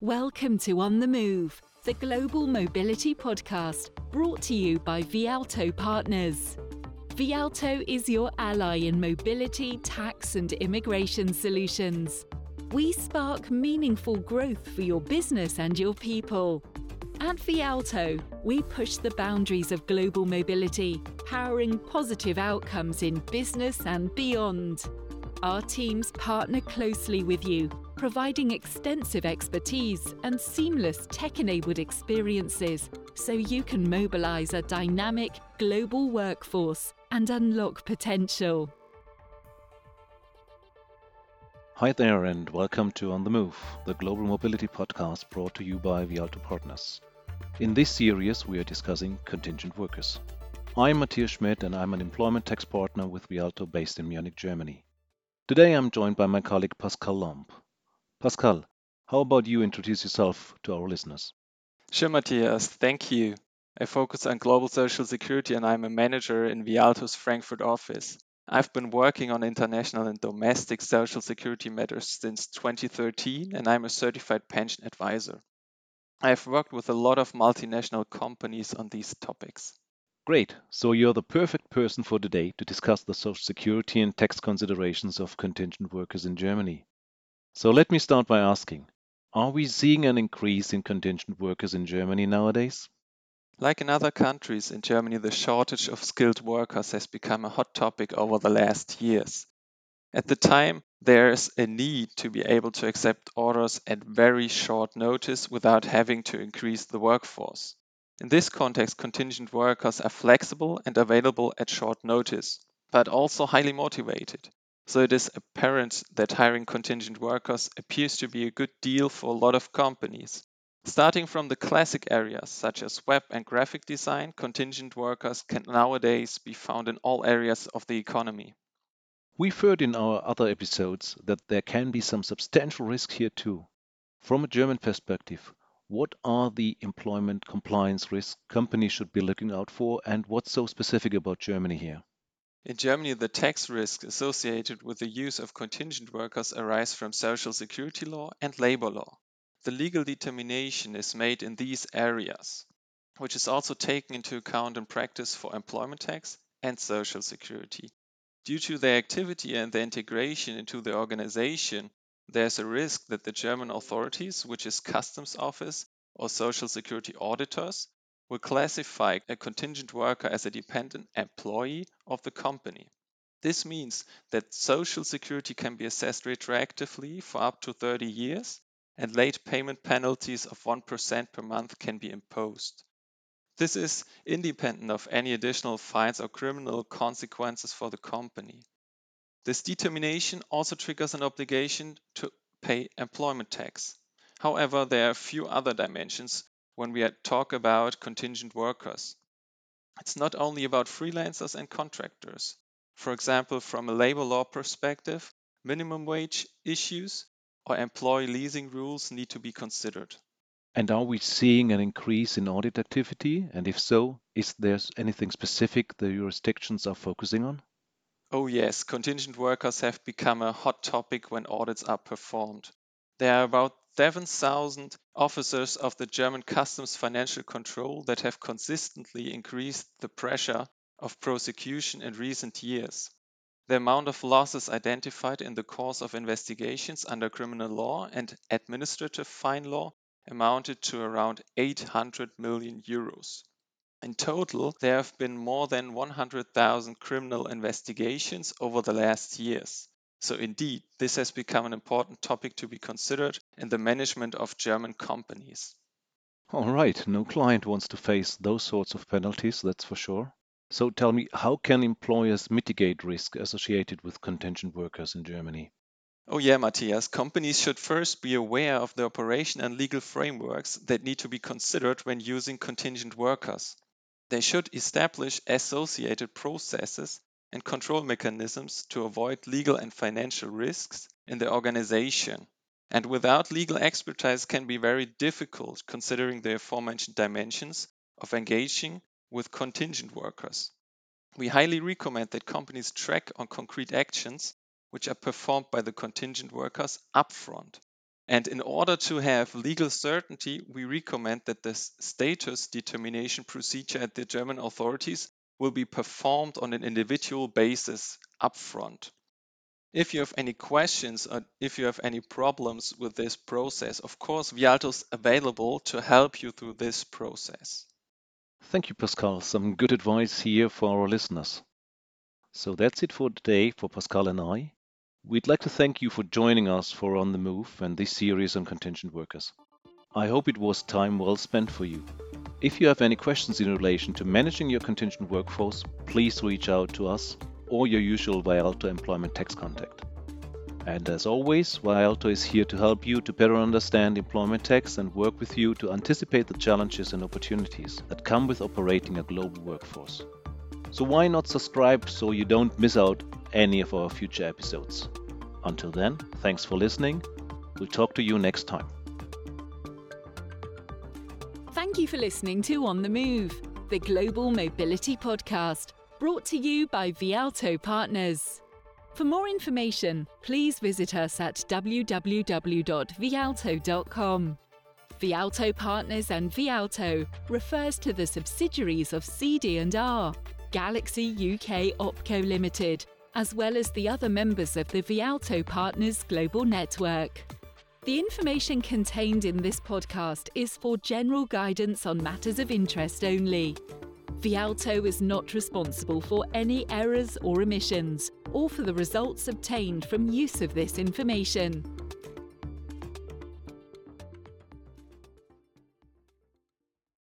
Welcome to On the Move, the global mobility podcast brought to you by Vialto Partners. Vialto is your ally in mobility, tax, and immigration solutions. We spark meaningful growth for your business and your people. At Vialto, we push the boundaries of global mobility, powering positive outcomes in business and beyond. Our teams partner closely with you, providing extensive expertise and seamless tech enabled experiences so you can mobilize a dynamic global workforce and unlock potential. Hi there, and welcome to On the Move, the global mobility podcast brought to you by Vialto Partners. In this series, we are discussing contingent workers. I'm Mathias Schmitt, and I'm an employment tax partner with Vialto based in Munich, Germany. Today, I'm joined by my colleague Pascal Lomb. Pascal, how about you introduce yourself to our listeners? Sure, Mathias, thank you. I focus on global social security and I'm a manager in Vialto's Frankfurt office. I've been working on international and domestic social security matters since 2013 and I'm a certified pension advisor. I've worked with a lot of multinational companies on these topics. Great. So you're the perfect person for today to discuss the social security and tax considerations of contingent workers in Germany. So let me start by asking Are we seeing an increase in contingent workers in Germany nowadays? Like in other countries, in Germany, the shortage of skilled workers has become a hot topic over the last years. At the time, there's a need to be able to accept orders at very short notice without having to increase the workforce. In this context, contingent workers are flexible and available at short notice, but also highly motivated. So it is apparent that hiring contingent workers appears to be a good deal for a lot of companies. Starting from the classic areas such as web and graphic design, contingent workers can nowadays be found in all areas of the economy. We've heard in our other episodes that there can be some substantial risk here too. From a German perspective, what are the employment compliance risks companies should be looking out for, and what's so specific about Germany here? In Germany, the tax risks associated with the use of contingent workers arise from social security law and labor law. The legal determination is made in these areas, which is also taken into account in practice for employment tax and social security. Due to their activity and their integration into the organization, there's a risk that the German authorities, which is customs office or social security auditors, will classify a contingent worker as a dependent employee of the company. This means that social security can be assessed retroactively for up to 30 years and late payment penalties of 1% per month can be imposed. This is independent of any additional fines or criminal consequences for the company. This determination also triggers an obligation to pay employment tax. However, there are a few other dimensions when we talk about contingent workers. It's not only about freelancers and contractors. For example, from a labor law perspective, minimum wage issues or employee leasing rules need to be considered. And are we seeing an increase in audit activity? And if so, is there anything specific the jurisdictions are focusing on? Oh, yes, contingent workers have become a hot topic when audits are performed. There are about 7,000 officers of the German Customs Financial Control that have consistently increased the pressure of prosecution in recent years. The amount of losses identified in the course of investigations under criminal law and administrative fine law amounted to around 800 million euros. In total, there have been more than 100,000 criminal investigations over the last years. So, indeed, this has become an important topic to be considered in the management of German companies. All right, no client wants to face those sorts of penalties, that's for sure. So, tell me, how can employers mitigate risk associated with contingent workers in Germany? Oh, yeah, Mathias. Companies should first be aware of the operation and legal frameworks that need to be considered when using contingent workers. They should establish associated processes and control mechanisms to avoid legal and financial risks in the organization. And without legal expertise can be very difficult considering the aforementioned dimensions of engaging with contingent workers. We highly recommend that companies track on concrete actions which are performed by the contingent workers upfront. And in order to have legal certainty, we recommend that the status determination procedure at the German authorities will be performed on an individual basis upfront. If you have any questions or if you have any problems with this process, of course, Vialto is available to help you through this process. Thank you, Pascal. Some good advice here for our listeners. So that's it for today for Pascal and I. We'd like to thank you for joining us for On the Move and this series on contingent workers. I hope it was time well spent for you. If you have any questions in relation to managing your contingent workforce, please reach out to us or your usual Vialto employment tax contact. And as always, Vialto is here to help you to better understand employment tax and work with you to anticipate the challenges and opportunities that come with operating a global workforce. So why not subscribe so you don't miss out any of our future episodes? Until then, thanks for listening. We'll talk to you next time. Thank you for listening to On the Move, the Global Mobility Podcast brought to you by Vialto Partners. For more information, please visit us at www.vialto.com. Vialto Partners and Vialto refers to the subsidiaries of CD&R, Galaxy UK Opco Limited, as well as the other members of the Vialto Partners Global Network. The information contained in this podcast is for general guidance on matters of interest only. Vialto is not responsible for any errors or omissions, or for the results obtained from use of this information.